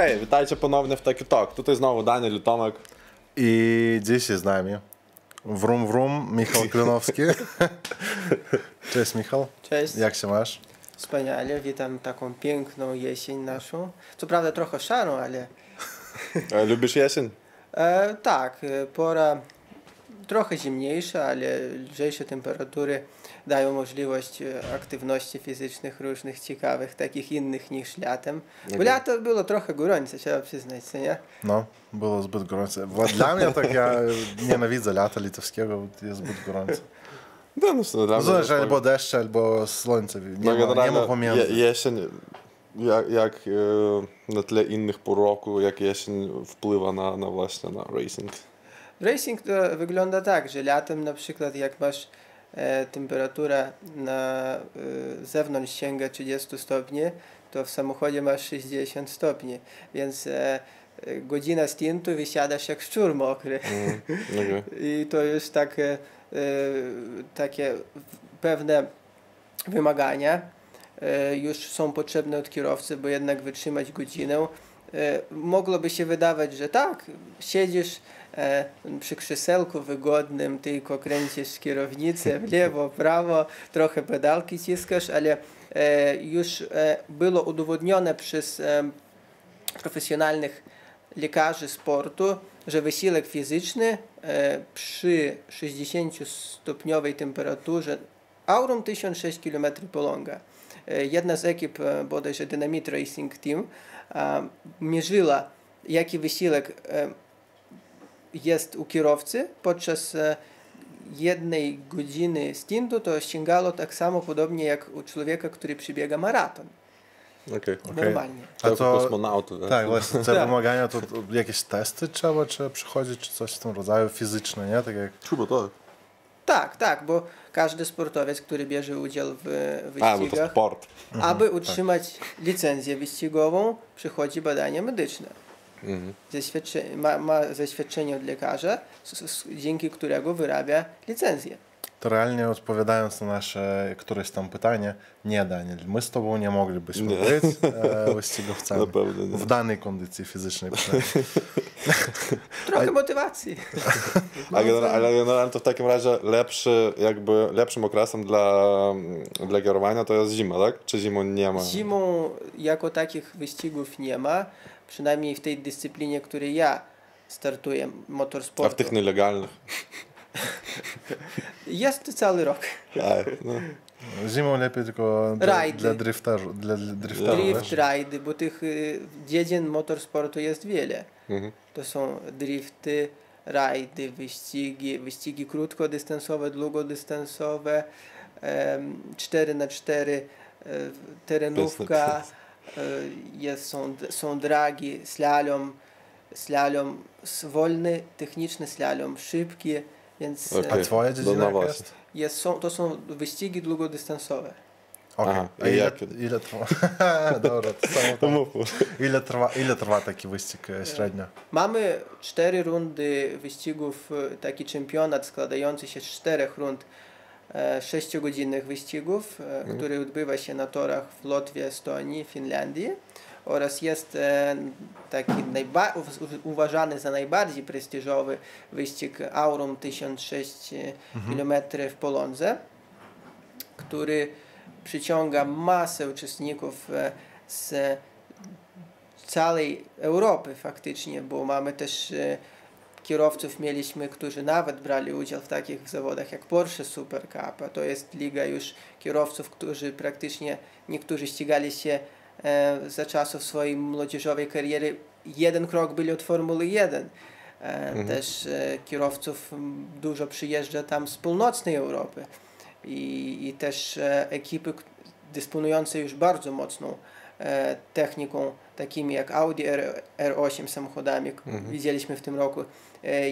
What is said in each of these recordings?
Hej, witajcie ponownie w Taki Talk. Tutaj znowu Daniel i Tomek. I dzisiaj z nami Wrum Wrum, Michał Klinowski. Cześć Michał. Cześć. Jak się masz? Wspaniale, witam taką piękną jesień naszą. Co prawda trochę szarą, ale E, Lubisz jesień? e, tak, e, pora trochę zimniejsza, ale lżejsze temperatury dają możliwość e, aktywności fizycznych różnych ciekawych, takich innych niż latem. Bo Okej. lato było trochę gorące, trzeba przyznać, co nie? No, było zbyt gorąco. Dla- mnie tak ja nienawidzę lata litewskiego, bo jest zbyt gorąco. No, no, no, No, zależy albo deszcze, albo słońce. Nie, No, ma, nie ma pomiędzy. je, jesień, jak, jak e, na tle innych pół roku, jak jesień wpływa na, na właśnie na racing. Racing to wygląda tak, że latem na przykład jak masz temperatura na e, zewnątrz sięga 30 stopni, to w samochodzie masz 60 stopni, więc e, e, godzina stintu wysiadasz jak szczur mokry. Mm, okej. I to już takie, e, takie pewne wymagania e, już są potrzebne od kierowcy, bo jednak wytrzymać godzinę. E, Mogłoby się wydawać, że tak, siedzisz e, przy krzesełku wygodnym, tylko kręcisz kierownicę w lewo, prawo, trochę pedalki ciskasz, ale e, już było udowodnione przez profesjonalnych lekarzy sportu, że wysiłek fizyczny przy 60-stopniowej temperaturze Aurum 1006 km polonga. Jedna z ekip, bodajże Dynamite Racing Team, mierzyła, jaki wysiłek e, jest u kierowcy podczas e, jednej godziny stintu, to sięgało tak samo podobnie jak u człowieka, który przebiega maraton. Okej. Okej. Normalnie. A To to- kosmonautów. Tak, właśnie te Tak. wymagania, to to jakieś testy trzeba, trzeba przychodzić, czy coś w tym rodzaju fizyczne, nie? Tak jak Chyba tak. Tak, tak, bo każdy sportowiec, który bierze udział w A, wyścigach, sport. aby utrzymać licencję wyścigową, przychodzi badanie medyczne. Mhm. Zaświadcze- ma, ma zaświadczenie od lekarza, dzięki którego wyrabia licencję. To realnie odpowiadając na nasze któreś tam pytanie, nie Daniel, my z tobą nie moglibyśmy Nie. być e, wyścigowcami. Pewno. W danej kondycji fizycznej przynajmniej. Trochę motywacji. A gener- ale generalnie to w takim razie lepszy, jakby lepszym okresem dla, dla kierowania to jest zima, tak? Czy zimą nie ma? Zimą jako takich wyścigów nie ma, przynajmniej w tej dyscyplinie, której ja startuję, A motorsportu. w tych nielegalnych? Jest cały rok. A, no. Zimą lepiej tylko dla, Rajdy. dla driftażu, dla drifterów, Drift, rajdy, bo tych y, dziedzin motorsportu jest wiele. Mhm. To są drifty, rajdy, wyścigi, wyścigi krótkodystansowe, długodystansowe, em, 4 na 4 e, terenówka, e, jest, są, są dragi, slalom, slalom wolny, techniczny slalom, szybki, więc Okej. A twoja No, dziedzina no jaka właśnie. jest? jest, są, to są wyścigi długodystansowe. Okej. Aha, A ile, jakie? ile trwa? Dobra, to samo mów. Ile trwa, ile trwa taki wyścig e, średnio? Mamy cztery rundy wyścigów, e, taki czempionat składający się z czterech rund sześciogodzinnych wyścigów, e, który odbywa się na torach w Łotwie, Estonii, Finlandii oraz jest e, taki najba- uważany za najbardziej prestiżowy wyścig Aurum 1006 km w Polonze, który przyciąga masę uczestników e, z całej Europy faktycznie, bo mamy też e, kierowców mieliśmy, którzy nawet brali udział w takich zawodach jak Porsche Super Cup, a to jest liga już kierowców, którzy praktycznie niektórzy ścigali się e, za czasów swojej młodzieżowej kariery. Jeden krok byli od Formuły 1. E, Też e, kierowców dużo przyjeżdża tam z północnej Europy. I, i też e, ekipy dysponujące już bardzo mocną e, techniką, takimi jak Audi R, R8 samochodami, k- widzieliśmy w tym roku,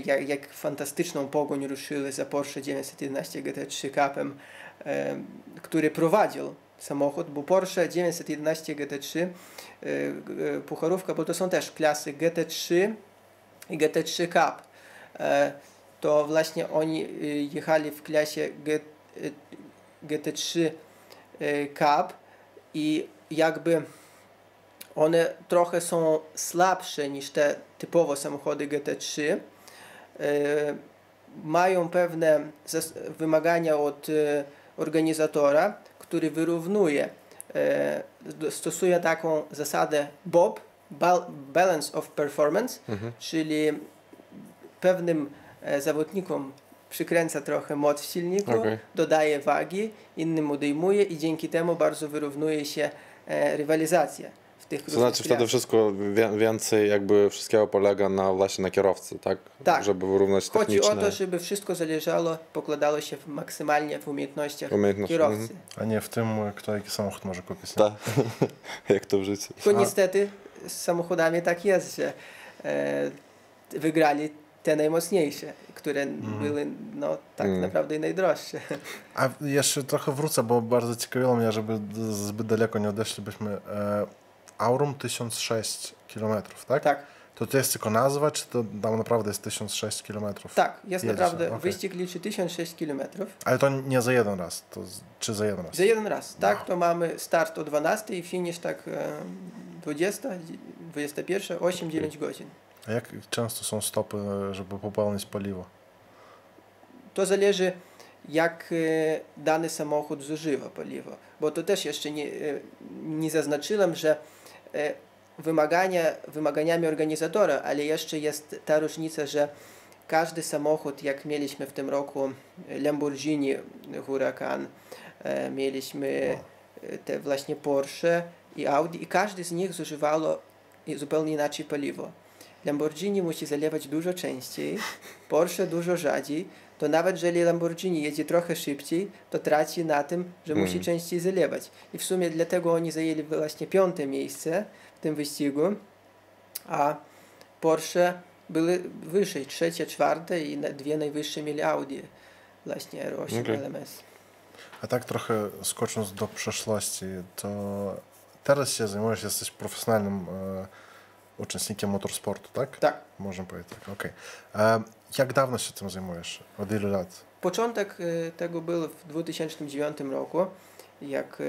jak, jak fantastyczną pogoń ruszyły za Porsche 911 GT3 Cupem, e, który prowadził samochód, bo Porsche 911 GT3 e, e, pucharówka, bo to są też klasy GT3 i GT3 Cup. E, to właśnie oni jechali w klasie G, y, GT3 y, Cup i jakby one trochę są słabsze niż te typowo samochody GT3. E, mają pewne wymagania od e, organizatora, który wyrównuje, e, stosuje taką zasadę BOP, Bal- Balance of Performance, Mhm. czyli pewnym zawodnikom przykręca trochę moc w silniku, Okej. dodaje wagi, innym odejmuje i dzięki temu bardzo wyrównuje się rywalizacja tych To znaczy wtedy wszystko więcej jakby wszystkiego polega na właśnie na kierowcy, tak? Tak. Żeby wyrównać Chodzi techniczne o to, żeby wszystko zależało, pokładało się w maksymalnie w umiejętnościach umiejętności. kierowcy. Mhm. A nie w tym, kto jaki samochód może kupić. Tak. Jak to w życiu. Tylko niestety z samochodami tak jest, że e, wygrali te najmocniejsze, które były no, tak Mhm. naprawdę i najdroższe. A jeszcze trochę wrócę, bo bardzo ciekawiło mnie, żeby zbyt daleko nie odeszlibyśmy. E, Aurum 1006 km, tak? Tak, To to jest tylko nazwa, czy to tam naprawdę jest 1006 km? tak, jest Jedzie naprawdę, się, okej. wyścig liczy 1006 km. Ale to nie za jeden raz, to czy za jeden raz? Za jeden raz, tak, to mamy start o 12 i finish tak e, 20, 21, 8-9 godzin. A jak często są stopy, żeby popełnić paliwo? To zależy, jak e, dany samochód zużywa paliwo. Bo to też jeszcze nie, e, nie zaznaczyłem, że wymagania, wymaganiami organizatora, ale jeszcze jest ta różnica, że każdy samochód, jak mieliśmy w tym roku Lamborghini Huracan, e, mieliśmy e, te właśnie Porsche i Audi i każdy z nich zużywało zupełnie inaczej paliwo. Lamborghini musi zalewać dużo częściej, Porsche dużo rzadziej, to nawet jeżeli Lamborghini jedzie trochę szybciej, to traci na tym, że musi Mhm. częściej zalewać. I w sumie dlatego oni zajęli właśnie piąte miejsce w tym wyścigu, a Porsche były wyżej, trzecie, czwarte i na- dwie najwyższe mieli Audi, właśnie R8 Okej. LMS. A tak trochę skocząc do przeszłości, to teraz się zajmujesz, jesteś profesjonalnym e, uczestnikiem motorsportu, tak? Tak. Możemy powiedzieć tak, okej. E, Jak dawno się tym zajmujesz? Od ilu lat? Początek e, tego był w 2009 roku, jak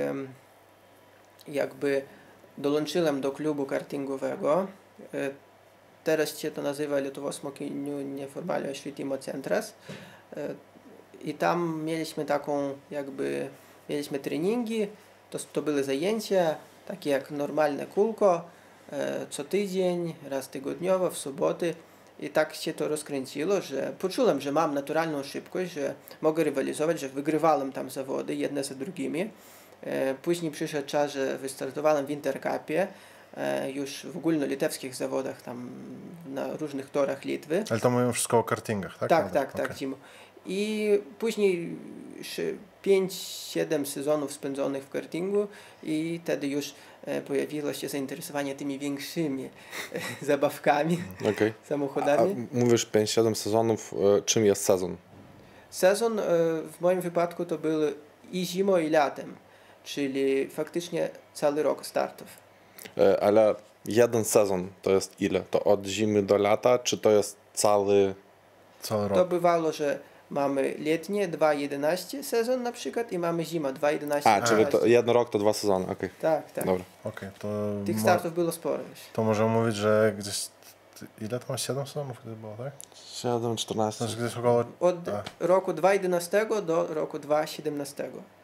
jakby dołączyłem do klubu kartingowego. E, Teraz się to nazywa Lietuvos mokinių neformaliojo švietimo centras. E, I tam mieliśmy taką jakby, mieliśmy treningi, to, to były zajęcia, takie jak normalne kółko, e, co tydzień, raz tygodniowo, w soboty. I tak się to rozkręciło, że poczułem, że mam naturalną szybkość, że mogę rywalizować, że wygrywałem tam zawody jedne za drugimi. E, Później przyszedł czas, że wystartowałem w Intercupie, e, już w ogólnolitewskich zawodach tam na różnych torach Litwy. Ale to mówimy wszystko o kartingach, tak? Tak, tak, tak, Okej. Timo. I później 5-7 sezonów spędzonych w kartingu i wtedy już e, pojawiło się zainteresowanie tymi większymi e, zabawkami, Okej. A samochodami. mówisz 5-7 sezonów, e, czym jest sezon? Sezon w moim wypadku to był i zimą, i latem, czyli faktycznie cały rok startów. Ale jeden sezon to jest ile? To od zimy do lata, czy to jest cały... Cały To rok. bywało, że mamy letnie 2.11 sezon na przykład i mamy zima 2.11. A, czyli to 12. jeden rok to dwa sezony, okej. Tak, tak. Dobra. Okej, to, Tych startów było sporo to możemy mówić, że gdzieś... Ile tam? 7 sezonów gdzieś było, tak? 7, 14. Znaczy gdzieś około... Od A. roku 2.11 do roku 2.17.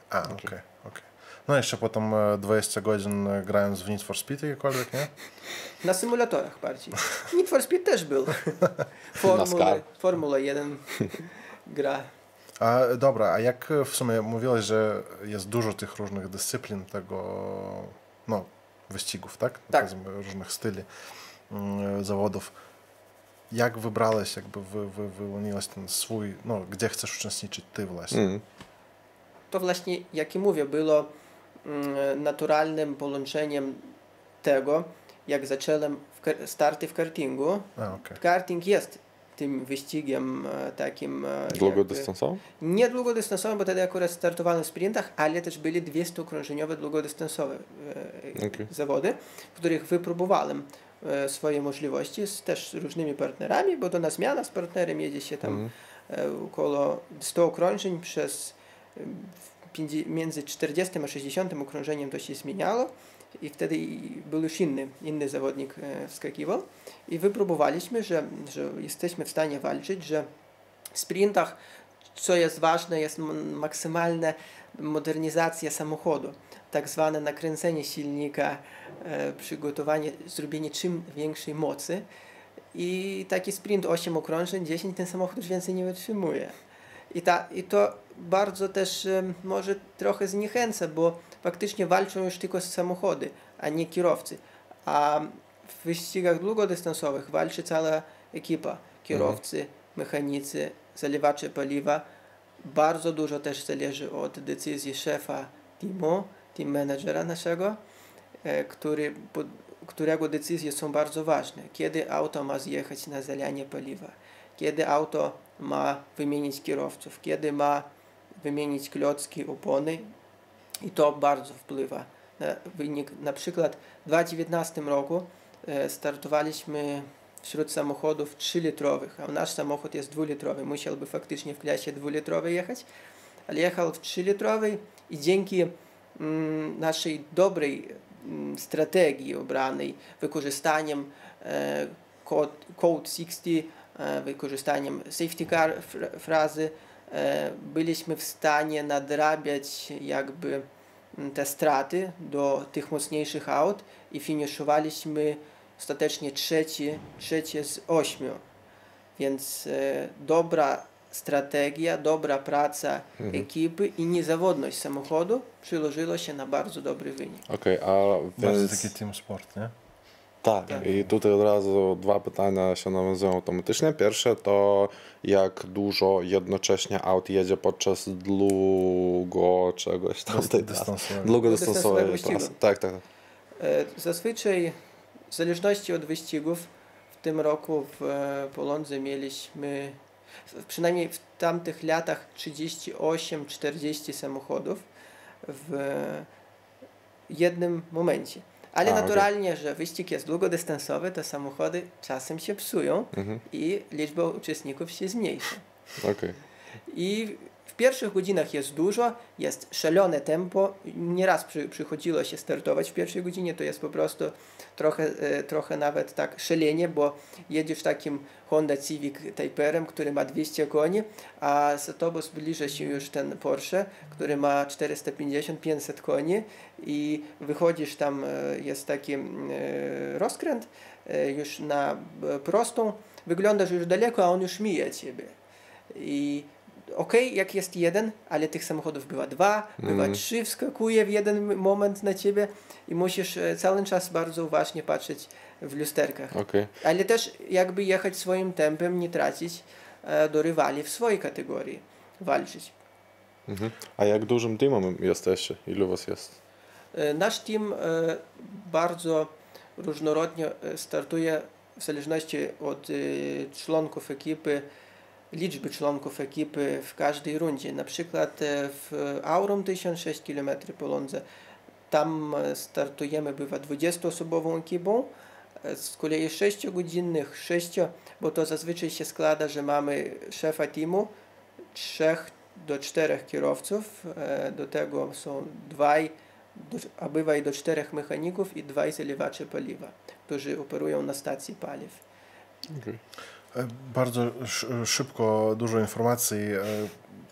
A, okej, okej. No jeszcze potem e, 20 godzin e, grając w Need for Speed jakiekolwiek, nie? Na symulatorach bardziej. Need for Speed też był. Formula, NASCAR. Formula 1 gra. A dobra, a jak e, w sumie mówiłeś, że jest dużo tych różnych dyscyplin tego, no, wyścigów, tak? Tak. Różnych styli mm, zawodów. Jak wybrałeś, jakby wy, wy, wyłoniłeś ten swój, no, gdzie chcesz uczestniczyć ty właśnie? Mm. To właśnie, jak i mówię, było mm, naturalnym połączeniem tego, jak zacząłem starty w kartingu. A, okej. Karting jest tym wyścigiem e, takim... e, Długodystansową? Nie długodystansowym, bo wtedy akurat startowałem w sprintach, ale też byli 200-okrążeniowe długodystansowe e, Okej. zawody, w których wypróbowałem swoje możliwości z też różnymi partnerami, bo to na zmiana z partnerem jedzie się tam e, około 100 okrążeń przez między 40 a 60 okrążeniem to się zmieniało i wtedy był już inny, inny zawodnik wskakiwał i wypróbowaliśmy, że, że jesteśmy w stanie walczyć, że w sprintach co jest ważne, jest maksymalna modernizacja samochodu, tak zwane nakręcenie silnika, e, przygotowanie, zrobienie czym większej mocy. I taki sprint 8 okrążeń, 10 ten samochód już więcej nie wytrzymuje. I, ta, I to bardzo też e, może trochę zniechęca, bo faktycznie walczą już tylko samochody, a nie kierowcy. A w wyścigach długodystansowych walczy cała ekipa. Kierowcy, mhm. mechanicy, zalewacze paliwa. Bardzo dużo też zależy od decyzji szefa teamu, team managera naszego, e, który, którego decyzje są bardzo ważne. Kiedy auto ma zjechać na zalanie paliwa, kiedy auto ma wymienić kierowców, kiedy ma wymienić klocki, opony i to bardzo wpływa na wynik. Na przykład w 2019 roku e, startowaliśmy wśród samochodów 3-litrowych, a nasz samochód jest 2-litrowy. Musiałby faktycznie w klasie 2-litrowej jechać, ale jechał w 3-litrowej i dzięki mm, naszej dobrej mm, strategii obranej, wykorzystaniem e, code, code 60, e, wykorzystaniem safety car frazy, byliśmy w stanie nadrabiać jakby mm, te straty do tych mocniejszych aut i finiszowaliśmy ostatecznie trzeci, trzecie z ośmiu. Więc e, dobra strategia, dobra praca mhm. ekipy i niezawodność samochodu przyłożyło się na bardzo dobry wynik. Okej, okay, a więc... Bardzo taki team sport, nie? Tak, tak, i tutaj od razu dwa pytania się nawiązują automatycznie. Pierwsze to jak dużo jednocześnie aut jedzie podczas długo czegoś tam tej Długodystansowej trasy. Tak, tak, tak. E, zazwyczaj w zależności od wyścigów, w tym roku w e, Polondze mieliśmy przynajmniej w tamtych latach 38-40 samochodów w jednym momencie. Ale A, naturalnie, okay. że wyścig jest długodystansowy, to samochody czasem się psują mhm. i liczba uczestników się zmniejsza. Okay. I w pierwszych godzinach jest dużo, jest szalone tempo. Nieraz przy, przychodziło się startować w pierwszej godzinie, to jest po prostu trochę, e, trochę nawet tak szalenie, bo jedziesz takim Honda Civic Typerem, który ma 200 koni, a z tobą zbliża się już ten Porsche, który ma 450-500 koni i wychodzisz tam, e, jest taki e, rozkręt już na prostą, wyglądasz już daleko, a on już mija ciebie. I ok, jak jest jeden, ale tych samochodów bywa dwa, bywa mm. trzy, wskakuje w jeden moment na ciebie i musisz e, cały czas bardzo uważnie patrzeć w lusterkach. Okay. Ale też jakby jechać swoim tempem, nie tracić e, do rywali w swojej kategorii, walczyć. Mhm. A jak dużym teamem jesteście? Ilu was jest? E, nasz team bardzo różnorodnie startuje w zależności od członków ekipy liczby członków ekipy w każdej rundzie. Na przykład e, w Aurum 1006 km po Lądze tam e, startujemy bywa 20-osobową ekipą, e, z kolei 6-godzinnych, 6, bo to zazwyczaj się składa, że mamy szefa teamu, 3 do 4 kierowców, do tego są dwaj, a bywa i do 4 mechaników i dwaj zalewacze paliwa, którzy operują na stacji paliw. Okay. Bardzo szybko, dużo informacji.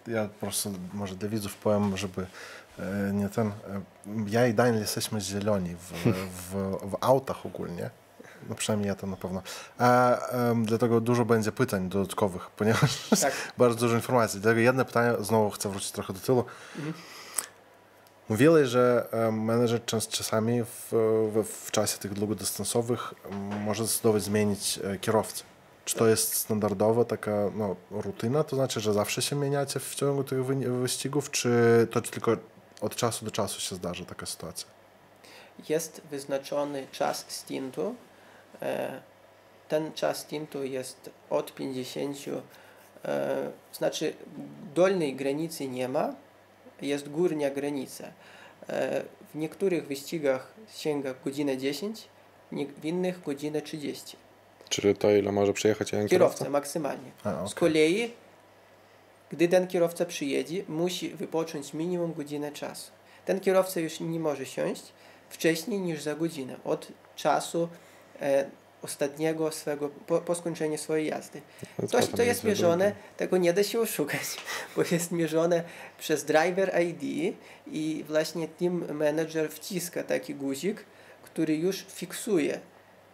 Ja po prostu może dla widzów powiem, żeby nie ten. Ja i Daniel jesteśmy zieloni w, w, w autach ogólnie. No przynajmniej ja to na pewno. A, um, dlatego dużo będzie pytań dodatkowych, ponieważ tak. bardzo dużo informacji. Dlatego jedno pytanie, znowu chcę wrócić trochę do tyłu. Mhm. Mówili, że menedżer czas, czasami w, w, w, czasie tych długodystansowych może zdecydować zmienić e, kierowcę. Czy to jest standardowa taka no, rutyna, to znaczy, że zawsze się mieniacie w ciągu tych wyścigów, czy to tylko od czasu do czasu się zdarza taka sytuacja? Jest wyznaczony czas stintu. E, ten czas stintu jest od 50, e, znaczy dolnej granicy nie ma, jest górnia granica. E, w niektórych wyścigach sięga godzinę 10, w innych godzinę 30. Czyli to ile może przyjechać jeden kierowca? Kierowca maksymalnie. A, okay. Z kolei, gdy ten kierowca przyjedzie, musi wypocząć minimum godzinę czasu. Ten kierowca już nie może siąść, wcześniej niż za godzinę od czasu e, ostatniego swego, po, po skończeniu swojej jazdy. To, to jest mierzone, tego nie da się oszukać, bo jest mierzone przez driver ID i właśnie team manager wciska taki guzik, który już fiksuje,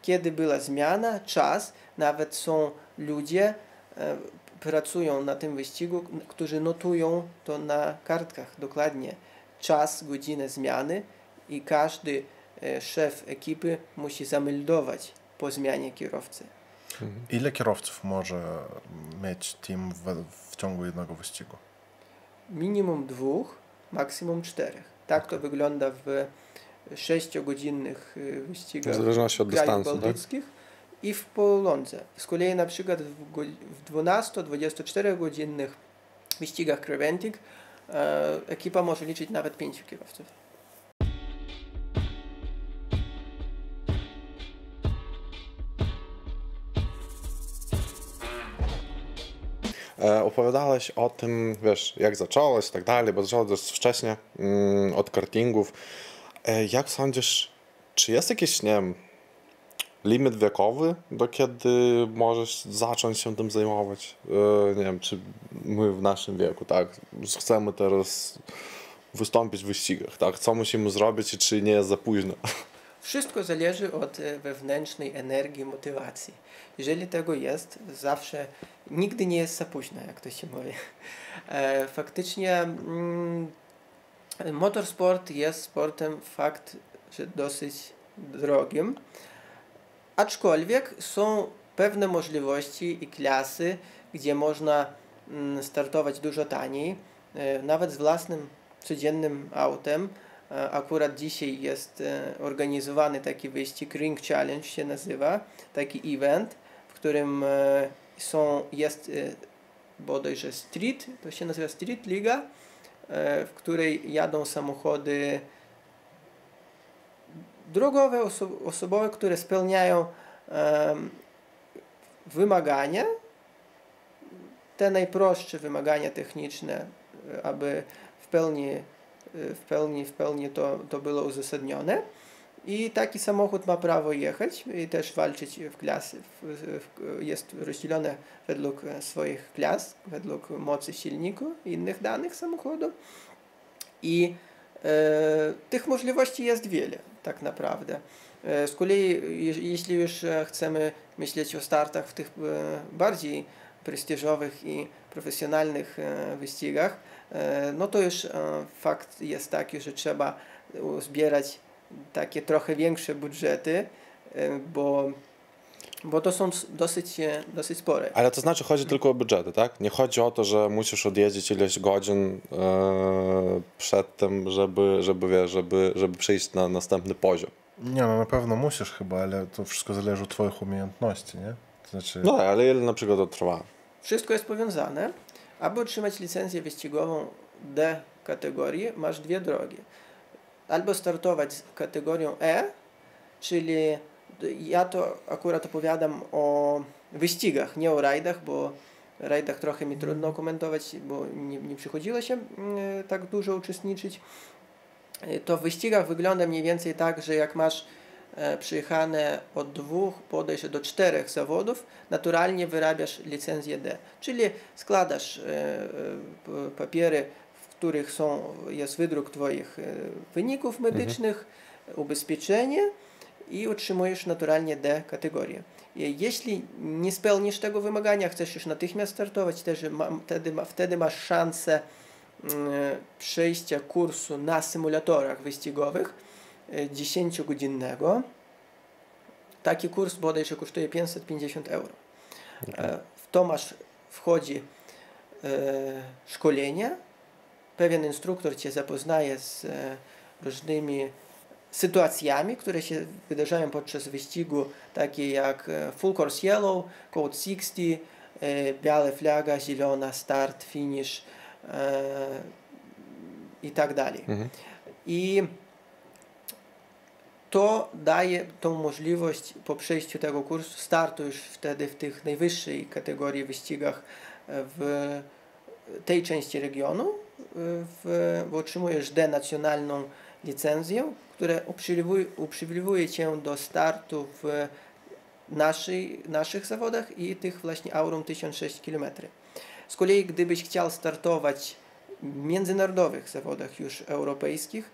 kiedy była zmiana, czas, nawet są ludzie, e, pracują na tym wyścigu, którzy notują to na kartkach dokładnie czas, godzinę zmiany i każdy e, szef ekipy musi zameldować po zmianie kierowcy. Mhm. Ile kierowców może mieć team w, w ciągu jednego wyścigu? Minimum dwóch, maksimum czterech. Tak okay. to wygląda w sześciogodzinnych y, wyścigach w zależności od dystansu, tak? bałtyckich tak? i w Polonce. Z kolei na przykład w 12-24 godzinnych wyścigach Creventic e, ekipa może liczyć nawet pięciu kierowców. E, opowiadałeś o tym, wiesz, jak zacząłeś i tak dalej, bo zacząłeś dość wcześnie mm, od kartingów. E, jak sądzisz, czy jest jakiś, nie wiem, limit wiekowy, do kiedy możesz zacząć się tym zajmować? E, nie wiem, czy my w naszym wieku, tak, chcemy teraz wystąpić w wyścigach, tak, co musimy zrobić i czy nie jest za późno? Wszystko zależy od e, wewnętrznej energii, motywacji. Jeżeli tego jest, zawsze, nigdy nie jest za późno, jak to się mówi. Faktycznie mm, motorsport jest sportem fakt, że dosyć drogim, aczkolwiek są pewne możliwości i klasy, gdzie można mm, startować dużo taniej, e, nawet z własnym codziennym autem, Akurat dzisiaj jest e, organizowany taki wyścig, Ring Challenge się nazywa, taki event, w którym e, są, jest e, bodajże street, to się nazywa Street Liga, w której jadą samochody drogowe, oso osobowe, które spełniają wymagania, te najprostsze wymagania techniczne, aby w pełni w pełni, w pełni to, to było uzasadnione. I taki samochód ma prawo jechać i też walczyć w klasy. Jest rozdzielone według swoich klas, według mocy silniku i innych danych samochodu. I e, tych możliwości jest wiele, tak naprawdę. E, z kolei, jeśli już chcemy myśleć o startach w tych e, bardziej prestiżowych i profesjonalnych e, wyścigach, e, no to już e, fakt jest taki, że trzeba zbierać takie trochę większe budżety, bo bo to są dosyć, dosyć spore. Ale to znaczy chodzi tylko o budżety, tak? Nie chodzi o to, że musisz odjeździć ileś godzin e, przed tym, żeby, żeby, wiesz, żeby, żeby przejść na następny poziom. Nie, no na pewno musisz chyba, ale to wszystko zależy od twoich umiejętności, nie? To znaczy... No ale ile na przykład to trwa? Wszystko jest powiązane. Aby otrzymać licencję wyścigową D kategorii, masz dwie drogi. Albo startować z kategorią E, czyli ja to akurat opowiadam o wyścigach, nie o rajdach, bo rajdach trochę mi trudno komentować, bo nie, nie przychodziło się mm, tak dużo uczestniczyć. To w wyścigach wygląda mniej więcej tak, że jak masz E, przyjechane od dwóch, podejść do czterech zawodów, naturalnie wyrabiasz licencję D. Czyli składasz e, e, papiery, których są, jest wydruk Twoich wyników mhm. medycznych, mhm. ubezpieczenie i otrzymujesz naturalnie D kategorię. Jeśli nie spełnisz tego wymagania, chcesz już natychmiast startować, też wtedy, wtedy masz szansę przejścia kursu na symulatorach wyścigowych 10-godzinnego. Taki kurs bodajże kosztuje 550 euro. W to masz, wchodzi e, szkolenie, pewien instruktor Cię zapoznaje z e, różnymi sytuacjami, które się wydarzają podczas wyścigu, takie jak e, Full Course Yellow, Code 60, e, biała flaga, zielona, start, finish i tak dalej. Mhm. I to daje tą możliwość po przejściu tego kursu startu już wtedy w tych najwyższej kategorii wyścigach w tej części regionu, w, bo otrzymujesz D nacjonalną licencję, która uprzywilejuje, uprzywilejuje cię do startu w naszej, naszych zawodach i tych właśnie Aurum 1006 km. Z kolei gdybyś chciał startować w międzynarodowych zawodach już europejskich,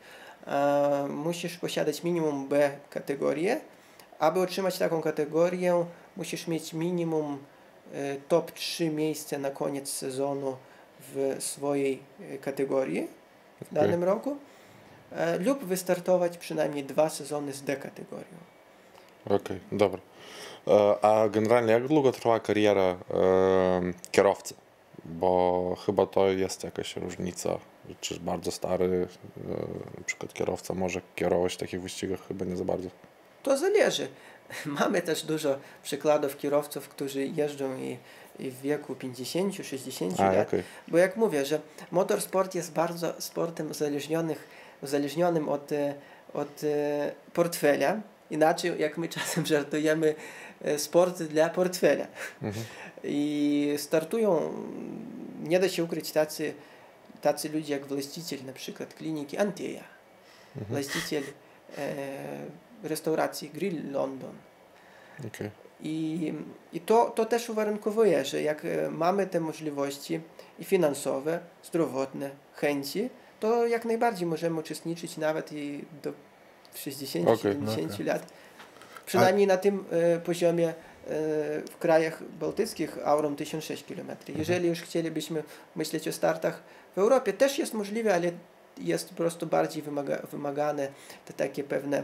e, musisz posiadać minimum B kategorię. Aby otrzymać taką kategorię, musisz mieć minimum e, top 3 miejsca na koniec sezonu w swojej e, kategorii w Okej. danym roku e, lub wystartować przynajmniej dwa sezony z D kategorią. Okej, dobra. E, A generalnie jak długo trwa kariera kierowcy? Bo chyba to jest jakaś różnica. Czy bardzo stary na przykład kierowca może kierować w takich wyścigach? Chyba nie za bardzo. To zależy. Mamy też dużo przykładów kierowców, którzy jeżdżą i w wieku 50-60 A, lat. okej. Bo jak mówię, że motorsport jest bardzo sportem uzależnionych, uzależnionym od, e, od e, portfela. Inaczej, jak my czasem żartujemy, e, sport dla portfela. Mhm. I startują, nie da się ukryć, tacy, tacy ludzie jak właściciel na przykład kliniki Anteja, właściciel e, restauracji Grill London. Okej. I, i to, to też uwarunkowuje, że jak e, mamy te możliwości i finansowe, zdrowotne, chęci, to jak najbardziej możemy uczestniczyć nawet i do 60-70 Okej, okej. lat. Przynajmniej na tym e, poziomie e, w krajach bałtyckich Aurum 1006 km. Jeżeli już chcielibyśmy myśleć o startach w Europie, też jest możliwe, ale jest po prostu bardziej wymaga, wymagane te takie pewne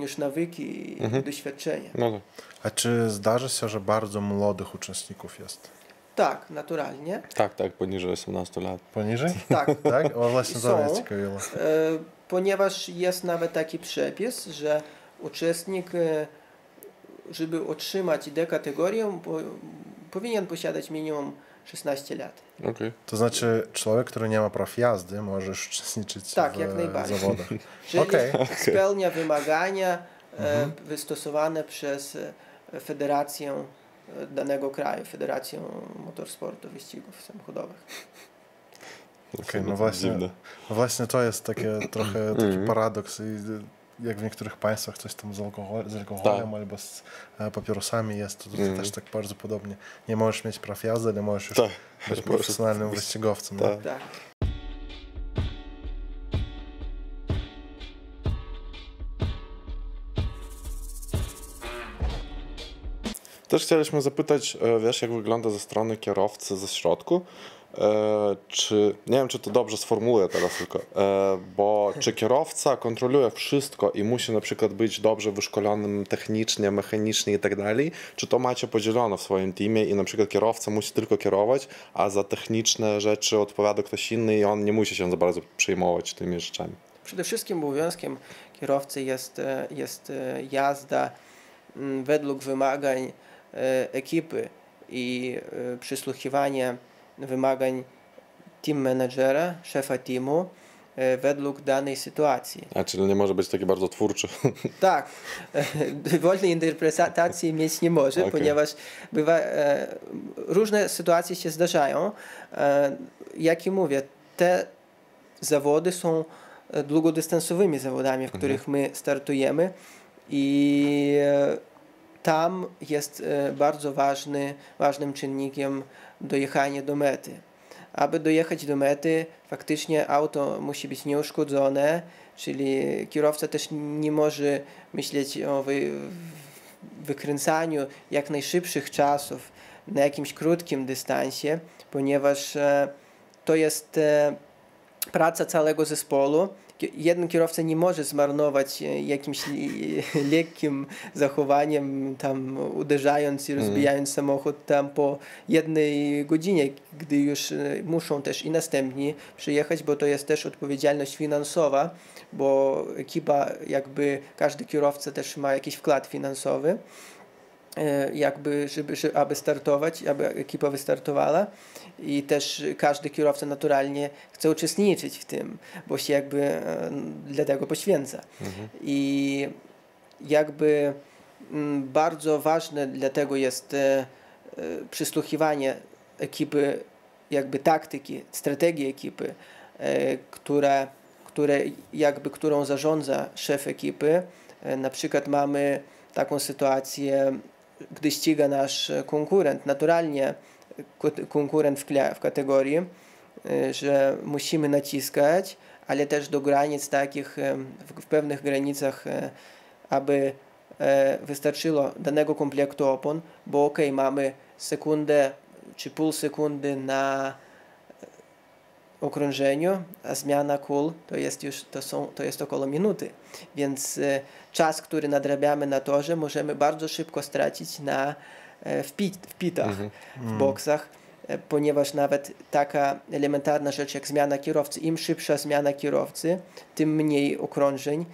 już nawyki i Mhm. doświadczenia. No tak. A czy zdarza się, że bardzo młodych uczestników jest? Tak, naturalnie. Tak, tak, poniżej 18 lat. Poniżej? Tak, Tak? O, właśnie to Są. mnie ciekawiło. e, ponieważ jest nawet taki przepis, że uczestnik, e, żeby otrzymać D kategorię, po, powinien posiadać minimum 16 lat. Okej. To znaczy, człowiek, który nie ma praw jazdy, może już uczestniczyć Tak, w jak najbardziej. zawodach. Jeżeli Okej. spełnia wymagania e, Mhm. wystosowane przez e, federację e, danego kraju, Federację Motorsportu Wyścigów Samochodowych. Okej, no właśnie. Dziwne. No właśnie to jest takie trochę taki Mhm. paradoks. I jak w niektórych państwach coś tam z, alkohol, z alkoholem Tak. albo z e, papierosami jest, to tutaj Mhm. też tak bardzo podobnie. Nie możesz mieć praw jazdy, ale możesz już Tak. być profesjonalnym wyścigowcem. no. Tak. Tak. Też chcieliśmy zapytać, e, wiesz, jak wygląda ze strony kierowcy ze środku. E, czy, nie wiem, czy to dobrze sformułuję teraz tylko, e, bo czy kierowca kontroluje wszystko i musi na przykład być dobrze wyszkolonym technicznie, mechanicznie i tak dalej, czy to macie podzielone w swoim teamie i na przykład kierowca musi tylko kierować, a za techniczne rzeczy odpowiada ktoś inny i on nie musi się za bardzo przejmować tymi rzeczami. Przede wszystkim obowiązkiem kierowcy jest, e, jest jazda mm, według wymagań ekipy i przysłuchiwanie wymagań team managera, szefa teamu e, według danej sytuacji. A czyli nie może być taki bardzo twórczy. Tak, wolnej interpretacji mieć nie może, Okej. ponieważ bywa, e, różne sytuacje się zdarzają. E, jak i mówię, te zawody są e, długodystansowymi zawodami, w których my startujemy i e, tam jest e, bardzo ważny, ważnym czynnikiem dojechanie do mety. Aby dojechać do mety, faktycznie auto musi być nieuszkodzone, czyli kierowca też nie może myśleć o wy, wykręcaniu jak najszybszych czasów na jakimś krótkim dystansie, ponieważ e, to jest e, praca całego zespołu. Jeden kierowca nie może zmarnować e, jakimś lekkim zachowaniem, tam uderzając i rozbijając samochód tam po jednej godzinie, gdy już e, muszą też i następni przyjechać, bo to jest też odpowiedzialność finansowa, bo ekipa jakby każdy kierowca też ma jakiś wkład finansowy jakby, żeby, żeby, aby startować, aby ekipa wystartowała i też każdy kierowca naturalnie chce uczestniczyć w tym, bo się jakby e, dla tego poświęca. I jakby mm, bardzo ważne dlatego jest e, e, przysłuchiwanie ekipy, jakby taktyki, strategii ekipy, e, która, które, jakby, którą zarządza szef ekipy. Na przykład mamy taką sytuację, gdy ściga nasz konkurent, naturalnie konkurent w, w kategorii, że musimy naciskać, ale też do granic takich, w pewnych granicach, aby wystarczyło danego komplektu opon, bo ok, mamy sekundę czy pół sekundy na okrążeniu, a zmiana kul to jest już to, są, to jest około minuty. Więc e, czas, który nadrabiamy na torze, możemy bardzo szybko stracić na e, wpit, wpitach, mhm. w boksach, e, ponieważ nawet taka elementarna rzecz jak zmiana kierowcy, im szybsza zmiana kierowcy, tym mniej okrążeń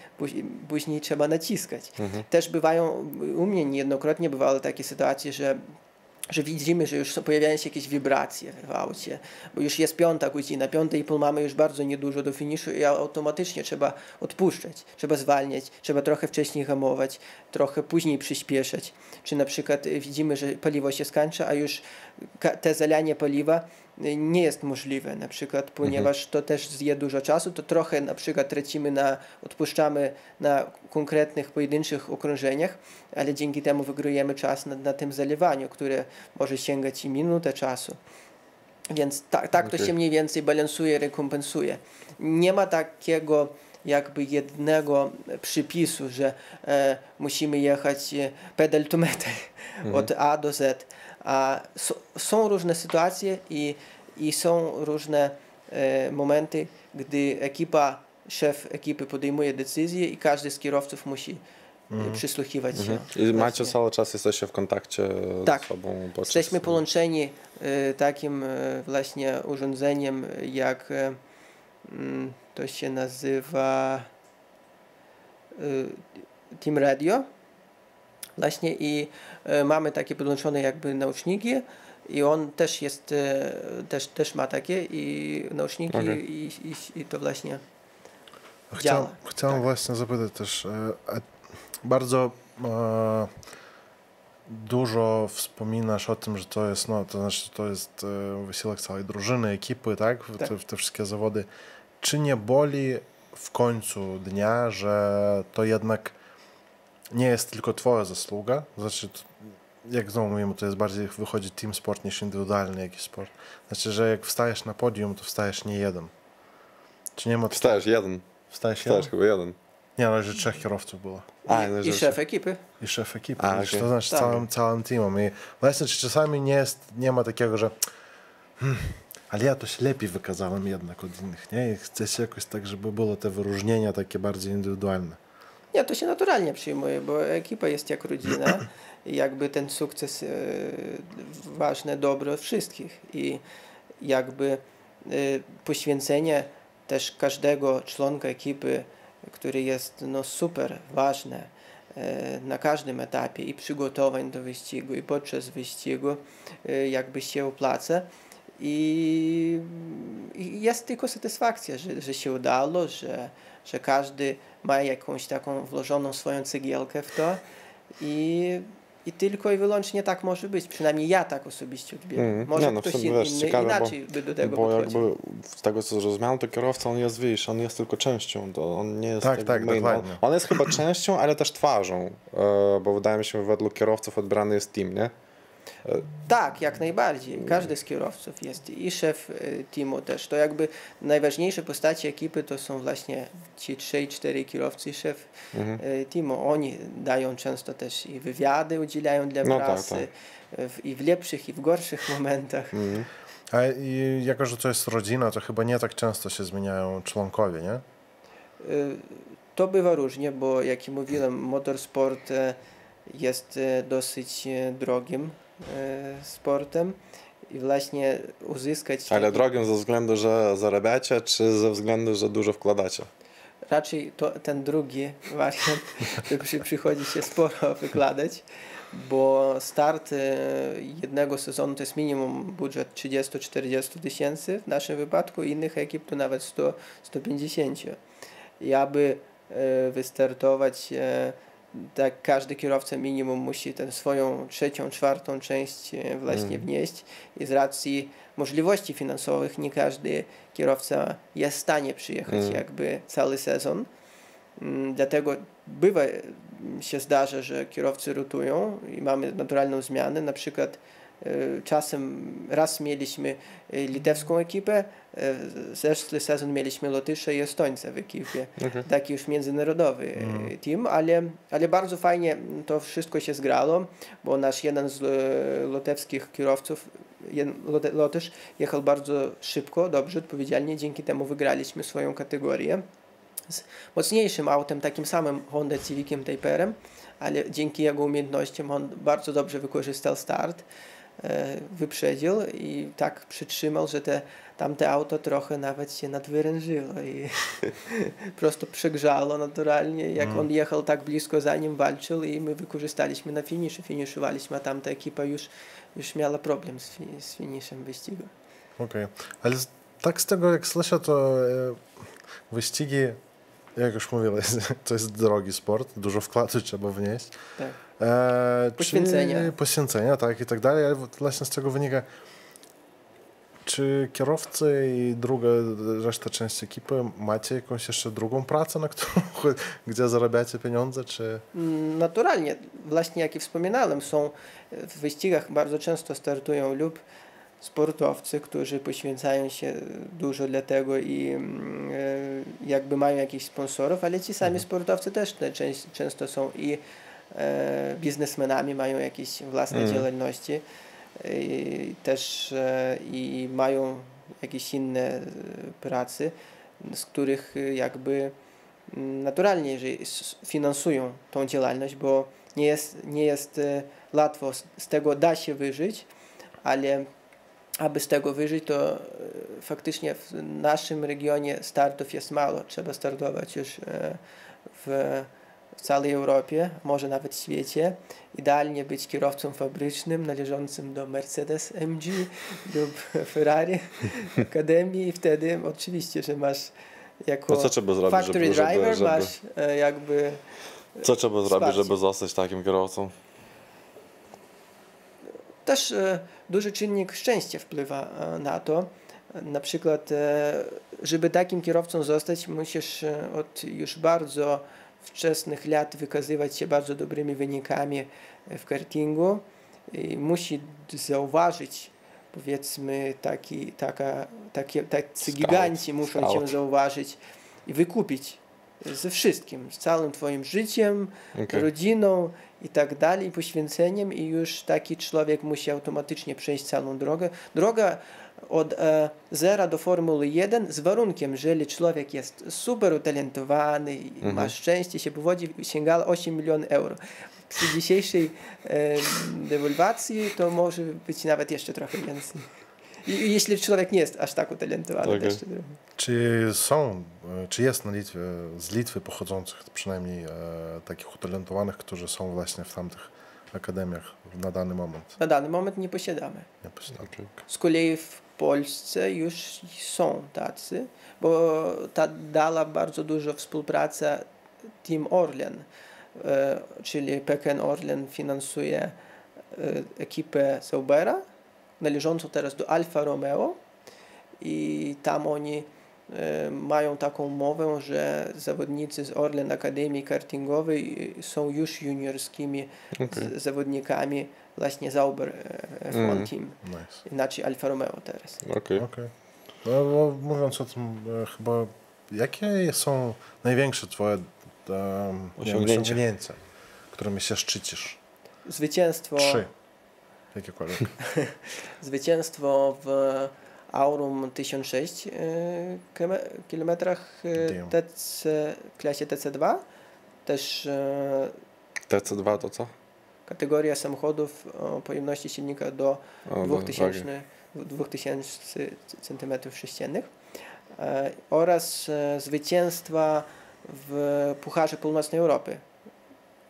później trzeba naciskać. Mhm. Też bywają, u mnie niejednokrotnie bywały takie sytuacje, że że widzimy, że już pojawiają się jakieś wibracje w aucie, bo już jest piąta godzina, piąta i pół mamy już bardzo niedużo do finiszu i automatycznie trzeba odpuszczać, trzeba zwalniać, trzeba trochę wcześniej hamować, trochę później przyspieszać. Czy na przykład widzimy, że paliwo się skończy, a już te zalanie paliwa nie jest możliwe, na przykład, ponieważ mhm. to też zje dużo czasu, to trochę na przykład tracimy na, odpuszczamy na konkretnych, pojedynczych okrążeniach, ale dzięki temu wygrujemy czas na, na tym zalewaniu, które może sięgać i minutę czasu. Więc tak, tak okay. to się mniej więcej balansuje, rekompensuje. Nie ma takiego jakby jednego przypisu, że e, musimy jechać e, pedal to metal mhm. od A do Z a są różne sytuacje i, i są różne e, momenty, gdy ekipa, szef ekipy podejmuje decyzję i każdy z kierowców musi mm. przysłuchiwać się. I macie cały czas, jesteście w kontakcie tak. z sobą? Jesteśmy połączeni e, takim e, właśnie urządzeniem, jak e, mm, to się nazywa Team Radio właśnie i e, mamy takie podłączone jakby nauczniki i on też jest, e, też, też ma takie i nauczniki okay. i, i, i, to właśnie Chciałem, chciałem tak. właśnie zapytać też, e, bardzo e, dużo wspominasz o tym, że to jest, no, to znaczy to jest e, wysiłek całej drużyny, ekipy, tak? W, tak. Te, w te wszystkie zawody. Czy nie boli w końcu dnia, że to jednak nie jest tylko twoja zasługa, znaczy jak znowu mówimy, to jest bardziej wychodzi team sport niż indywidualny jakiś sport. Znaczy, że jak wstajesz na podium, to wstajesz nie jeden. Czy nie ma... Wstajesz jeden. Wstajesz, wstajesz jeden? chyba jeden. Nie, no, że trzech kierowców było. A, no, I, i szef ekipy. I szef ekipy. A, okay. To znaczy tak. całym, całym teamem. I właśnie, czy czasami nie, jest, nie ma takiego, że hmm, ale ja to się lepiej wykazałem jednak od innych, nie? I chce się jakoś tak, żeby było te wyróżnienia takie bardziej indywidualne. Nie, to się naturalnie przyjmuje, bo ekipa jest jak rodzina i jakby ten sukces e, ważne dobro wszystkich i jakby e, poświęcenie też każdego członka ekipy, który jest no, super ważne e, na każdym etapie i przygotowań do wyścigu i podczas wyścigu jakby się opłaca. I, i jest tylko satysfakcja, że, że się udało, że, że każdy ma jakąś taką włożoną swoją cegiełkę w to i, i tylko i wyłącznie tak może być. Przynajmniej ja tak osobiście odbieram. Mm. Może no, ktoś inny wiesz, ciekawe, inaczej bo, by do tego bo podchodził. jakby z tego co zrozumiałem, to kierowca on jest, wiesz, on jest tylko częścią, to on nie jest tak, tak, main, dokładnie. On, on jest chyba częścią, ale też twarzą, e, bo wydaje mi się, według kierowców odbrany jest team, nie? Tak, jak najbardziej. Każdy z kierowców jest i szef e, teamu też. To jakby najważniejsze postacie ekipy to są właśnie ci trzej, cztery kierowcy i szef mhm. E, teamu. Oni dają często też i wywiady udzielają dla no, tak, prasy tak, tak. i w lepszych i w gorszych momentach. Mhm. A i jako, że to jest rodzina, to chyba nie tak często się zmieniają członkowie, nie? E, to bywa różnie, bo jak mówiłem, motorsport jest dosyć drogim sportem i właśnie uzyskać... Ale drogą ze względu, że zarabiacie, czy ze względu, że dużo wkładacie? Raczej to, ten drugi wariant, tylko przychodzi się sporo wykładać, bo start e, jednego sezonu to jest minimum budżet 30-40 tysięcy w naszym wypadku, innych ekip to nawet 100-150. I aby e, wystartować tak każdy kierowca minimum musi tę swoją trzecią, czwartą część e, właśnie Mm. wnieść i z racji możliwości finansowych nie każdy kierowca jest w stanie przyjechać Mm. jakby cały sezon. Mm, Dlatego bywa się zdarza, że kierowcy rotują i mamy naturalną zmianę. Na przykład czasem raz mieliśmy e, litewską ekipę, e, zeszły sezon mieliśmy Lotysza i Estońca w ekipie. Okej. Taki już międzynarodowy e, Mhm. team, ale, ale bardzo fajnie to wszystko się zgrało, bo nasz jeden z e, lotewskich kierowców, Lotysz, jechał bardzo szybko, dobrze, odpowiedzialnie, dzięki temu wygraliśmy swoją kategorię z mocniejszym autem, takim samym Honda Civiciem Typerem, ale dzięki jego umiejętnościom on bardzo dobrze wykorzystał start, e, wyprzedził i tak przytrzymał, że te, tamte auto trochę nawet się nadwyrężyło i prosto przegrzało naturalnie, jak Mm. on jechał tak blisko za nim, walczył i my wykorzystaliśmy na finiszu, finiszowaliśmy, a tamta ekipa już, już miała problem z, fi, z finiszem wyścigu. Okej. Ale z, tak z tego jak słyszę, to e, wyścigi, jak już mówiłeś, to jest drogi sport, dużo wkładu trzeba wnieść. Tak. E, Poświęcenia. Czy, poświęcenia, tak i tak dalej, ale właśnie z tego wynika, czy kierowcy i druga, reszta części ekipy macie jakąś jeszcze drugą pracę, na którą, gdzie zarabiacie pieniądze, czy... Mm, Naturalnie, właśnie jak i wspominałem, są w wyścigach bardzo często startują lub sportowcy, którzy poświęcają się dużo dla tego i mm, e, jakby mają jakichś sponsorów, ale ci sami Mhm. sportowcy też te część, często są i biznesmenami, mają jakieś własne Mhm. działalności i też e, i mają jakieś inne e, prace, z których e, jakby mm, naturalnie, że finansują tą działalność, bo nie jest, nie jest e, łatwo, z, tego da się wyżyć, ale aby z tego wyżyć, to e, faktycznie w naszym regionie startów jest mało. Trzeba startować już e, w, w całej Europie, może nawet świecie. Idealnie być kierowcą fabrycznym należącym do Mercedes MG lub Ferrari Akademii i wtedy oczywiście, że masz jako No co trzeba zrobić, factory żeby, driver żeby, masz e, jakby co trzeba zrobić, wsparcie. żeby zostać takim kierowcą? Też e, duży czynnik szczęścia wpływa e, na to. Na przykład, e, żeby takim kierowcą zostać, musisz e, od już bardzo wczesnych lat wykazywać się bardzo dobrymi wynikami w kartingu. I musi zauważyć, powiedzmy, taki, taka, takie, tacy giganci muszą cię zauważyć i wykupić ze wszystkim, z całym twoim życiem, Okej. rodziną i tak dalej, poświęceniem i już taki człowiek musi automatycznie przejść całą drogę. Droga od e, zera do Formuły 1 z warunkiem, jeżeli człowiek jest super utalentowany i Mhm. ma szczęście, się powodzi, sięga 8 milionów euro. Przy dzisiejszej e, to może być nawet jeszcze trochę więcej. I, jeśli człowiek nie jest aż tak utalentowany. Trochę. Czy są, e, czy jest na Litwie, z Litwy pochodzących przynajmniej e, takich utalentowanych, którzy są właśnie w tamtych akademiach na dany moment? Na dany moment nie posiadamy. Nie posiadam. Okej. Z kolei w Polsce już są tacy, bo ta dała bardzo dużo współpraca Team Orlen, e, czyli PKN Orlen finansuje e, ekipę Saubera, należącą teraz do Alfa Romeo i tam oni mają taką umowę, że zawodnicy z Orlen Akademii Kartingowej są już juniorskimi z, zawodnikami właśnie Sauber e, F1 Mm. Team Nice. inaczej Alfa Romeo teraz. Okej. Okej. No, bo mówiąc o tym, e, chyba jakie są największe twoje um, Osiągnięcia. osiągnięcia, którymi się szczycisz? Zwycięstwo, Trzy. Jakiekolwiek. zwycięstwo w Aurum 1006 e, km. TC, w klasie TC2. Też e, TC2 to co? kategoria samochodów o pojemności silnika do O, do- 2000, 2000 cm3 e, oraz e, zwycięstwa w Pucharze Północnej Europy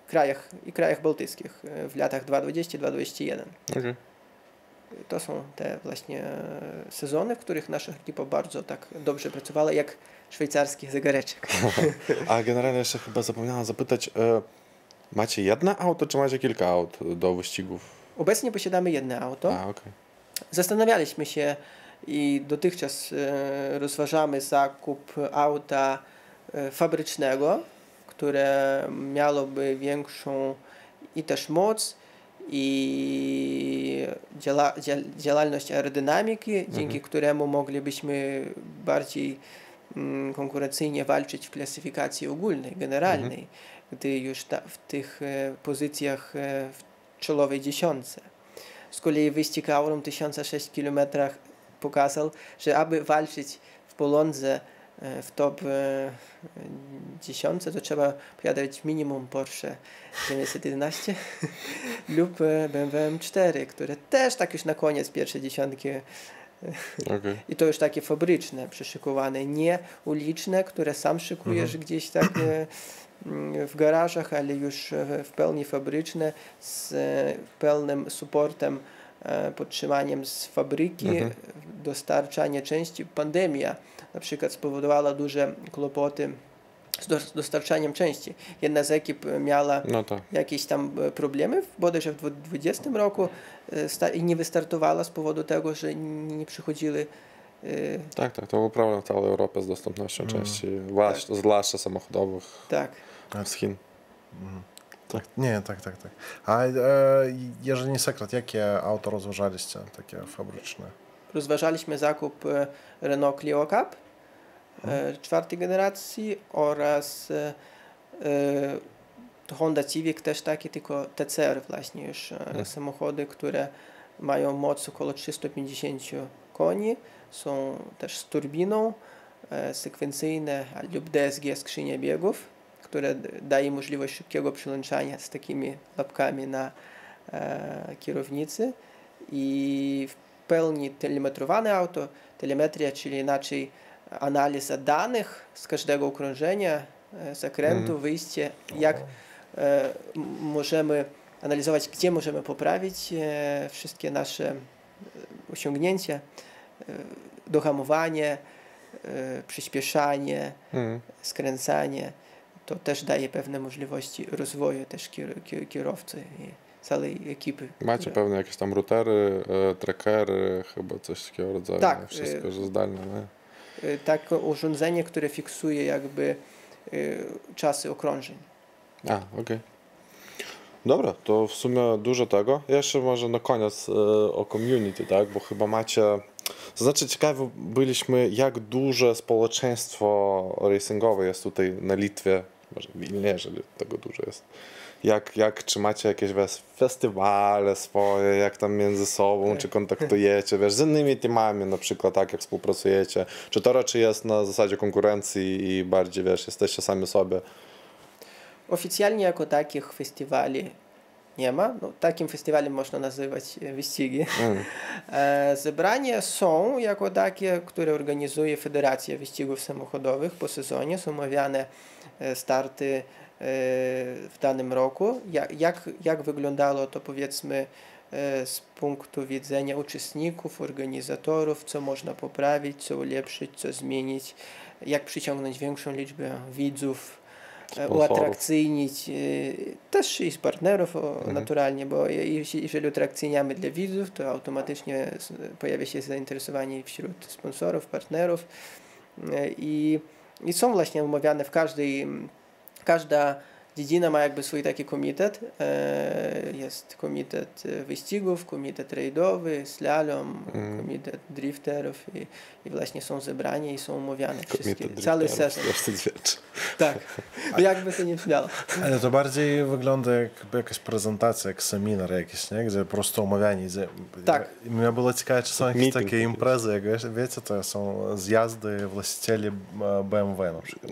krajach i krajach bałtyckich w latach 2020-2021. Okej. To są te właśnie sezony, w których nasza ekipa bardzo tak dobrze pracowała, jak szwajcarski zegareczek. A generalnie jeszcze chyba zapomniałem zapytać, e, Macie jedno auto, czy macie kilka aut do wyścigów? Obecnie posiadamy jedno auto. A, okej. Zastanawialiśmy się i dotychczas e, rozważamy zakup auta e, fabrycznego, które miałoby większą i też moc, i działa, dzia- działalność aerodynamiki, dzięki któremu moglibyśmy bardziej mm, konkurencyjnie walczyć w klasyfikacji ogólnej, generalnej, gdy już ta, w tych e, pozycjach e, w czołowej dziesiątce. Z kolei wyścig Aurum 1006 km pokazał, że aby walczyć w Polondze e, w top e, dziesiątce, to trzeba posiadać minimum Porsche 911 lub e, BMW M4, które też tak już na koniec pierwszej dziesiątki Okej. i to już takie fabryczne, przyszykowane, nie uliczne, które sam szykujesz gdzieś tak e, w garażach, ale już e, w pełni fabryczne, z e, pełnym supportem, e, podtrzymaniem z fabryki, Mhm. dostarczanie części. Pandemia na przykład spowodowała duże kłopoty z dos- dostarczaniem części. Jedna z ekip e, miała No tak. jakieś tam e, problemy, bodajże w 2020 roku e, sta- i nie wystartowała z powodu tego, że nie przychodziły e, Tak, tak, to był problem w całej Europie z dostępnością Mm. części, zwłaszcza, zwłaszcza samochodowych tak. z Chin. Nie, tak, tak, tak. A e, jeżeli nie sekret, jakie auto rozważaliście, takie fabryczne? Rozważaliśmy zakup e, Renault Clio Cup e, czwartej generacji oraz e, e, Honda Civic też takie, tylko TCR właśnie już Mhm. samochody, które mają moc około 350 koni, są też z turbiną, e, sekwencyjne lub DSG skrzynia biegów, które daje możliwość szybkiego przyłączania z takimi łapkami na e, kierownicy i w pełni telemetrowane auto, telemetria, czyli inaczej analiza danych z każdego okrążenia, e, zakrętu, Mhm. wyjście, jak e, możemy analizować, gdzie możemy poprawić e, wszystkie nasze e, osiągnięcia, e, dohamowanie, przyspieszanie, Mhm. skręcanie. To też daje pewne możliwości rozwoju też kier- kier- kierowcy i całej ekipy. Macie która- pewnie jakieś tam routery, e, trackery, chyba coś takiego rodzaju. Tak, Wszystko, e, że zdalne, nie? takie urządzenie, które fiksuje jakby czasy okrążeń. A, okej. Dobra, to w sumie dużo tego. Jeszcze może na koniec o community, tak? Bo chyba macie... To znaczy ciekawi byliśmy, jak duże społeczeństwo racingowe jest tutaj na Litwie, może w Wilnie, jeżeli tego dużo jest. Jak, jak czy macie jakieś wiesz, festiwale swoje, jak tam między sobą, Tak. czy kontaktujecie, wiesz, z innymi teamami na przykład, tak jak współpracujecie, czy to raczej jest na zasadzie konkurencji i bardziej, wiesz, jesteście sami sobie. Oficjalnie jako takich festiwali nie ma. No, takim festiwalem można nazywać e, wyścigi. Mm. E, Zebrania są jako takie, które organizuje Federacja Wyścigów Samochodowych po sezonie. Są omawiane e, starty w danym roku. Ja- Jak, jak wyglądało to powiedzmy z punktu widzenia uczestników, organizatorów, co można poprawić, co ulepszyć, co zmienić, jak przyciągnąć większą liczbę widzów, Sponsorów. uatrakcyjnić e, też i z partnerów o, Mhm. naturalnie, bo je- jeśli, jeżeli dla widzów, to automatycznie pojawia się zainteresowanie wśród sponsorów, partnerów E, i, i są właśnie omawiane w każdej, każda dziedzina ma jakby swój taki komitet. E, Jest komitet e, wyścigów, komitet rajdowy, slalom, Mhm. komitet drifterów i, i właśnie są zebrani i są omawiane wszystkie, cały sezon. Tak, no jakby to nie brzmiało. Ale to bardziej wygląda jakby jakaś prezentacja, jak seminar jakiś, nie? Gdzie po prostu omawianie. Gdzie... Tak. I mnie było ciekawe, czy są jakieś Meeting takie imprezy, jak wiesz- wiecie, to są zjazdy właścicieli BMW na przykład.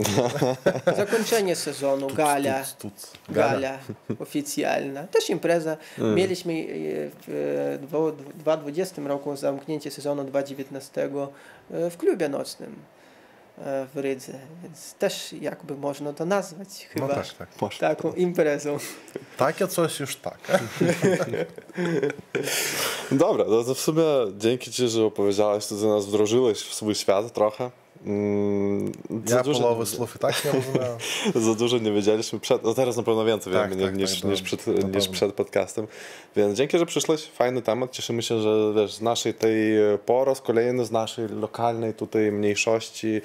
Zakończenie sezonu, gala. Tuc, tuc. Gala oficjalna. Też impreza. Mm. Mieliśmy e, w e, dwo- 2020 roku zamknięcie sezonu 2019 e, w klubie nocnym e, w Rydze, więc też jakby można to nazwać chyba No tak, tak. taką imprezą. Takie coś już tak. Dobra, no to w sumie dzięki Ci, że opowiedziałeś, to ty nas wdrożyłeś w swój świat trochę. Mm, Ja połowy słów i tak nie rozumiałem. za dużo nie wiedzieliśmy przed, no teraz na pewno więcej Tak, wiemy tak, niż, tak, niż, przed, niż przed podcastem. Więc dzięki, że przyszłeś. Fajny temat. Cieszymy się, że wiesz, z naszej tej po raz kolejny z naszej lokalnej tutaj mniejszości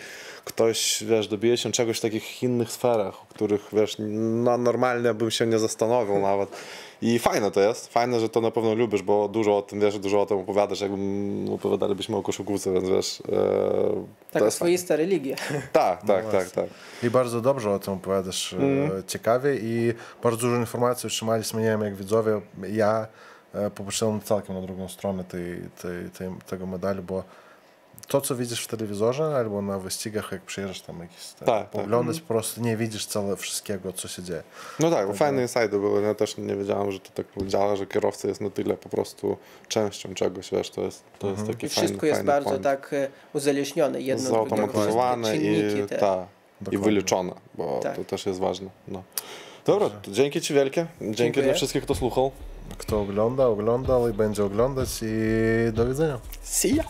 ktoś, wiesz, dobije się czegoś w takich innych sferach, o których, wiesz, no, normalnie bym się nie zastanowił nawet. I fajne to jest. Fajne, że to na pewno lubisz, bo dużo o tym wiesz, dużo o tym opowiadasz, jakbym opowiadalibyśmy o koszykówce, więc wiesz. E, to Taka jest swoista religia. fajne. Tak, tak, tak, tak. I bardzo dobrze o tym opowiadasz e, ciekawie i bardzo dużo informacji otrzymaliśmy, nie wiem jak widzowie, ja e, popatrzyłem całkiem na drugą stronę tej, tej, tej, tego medalu, bo to, co widzisz w telewizorze albo na wyścigach, jak przyjeżdżasz tam jakieś te, Tak, tak. poglądać, po prostu nie widzisz całe wszystkiego, co się dzieje. No tak, bo fajne insajdy były. Ja też nie wiedziałem, że to tak działa, że kierowca jest na tyle po prostu częścią czegoś, wiesz, to jest, to jest taki I fajny, wszystko jest fajny bardzo point. tak e, uzależnione jedno od drugiego. Zautomatyzowane i, te. ta, i wyliczone, bo Tak. to też jest ważne. No. Dobra, to dzięki Ci wielkie. Dzięki Dziękuję. dla wszystkich, kto słuchał. Kto ogląda, oglądał i będzie oglądać i do widzenia. See ya!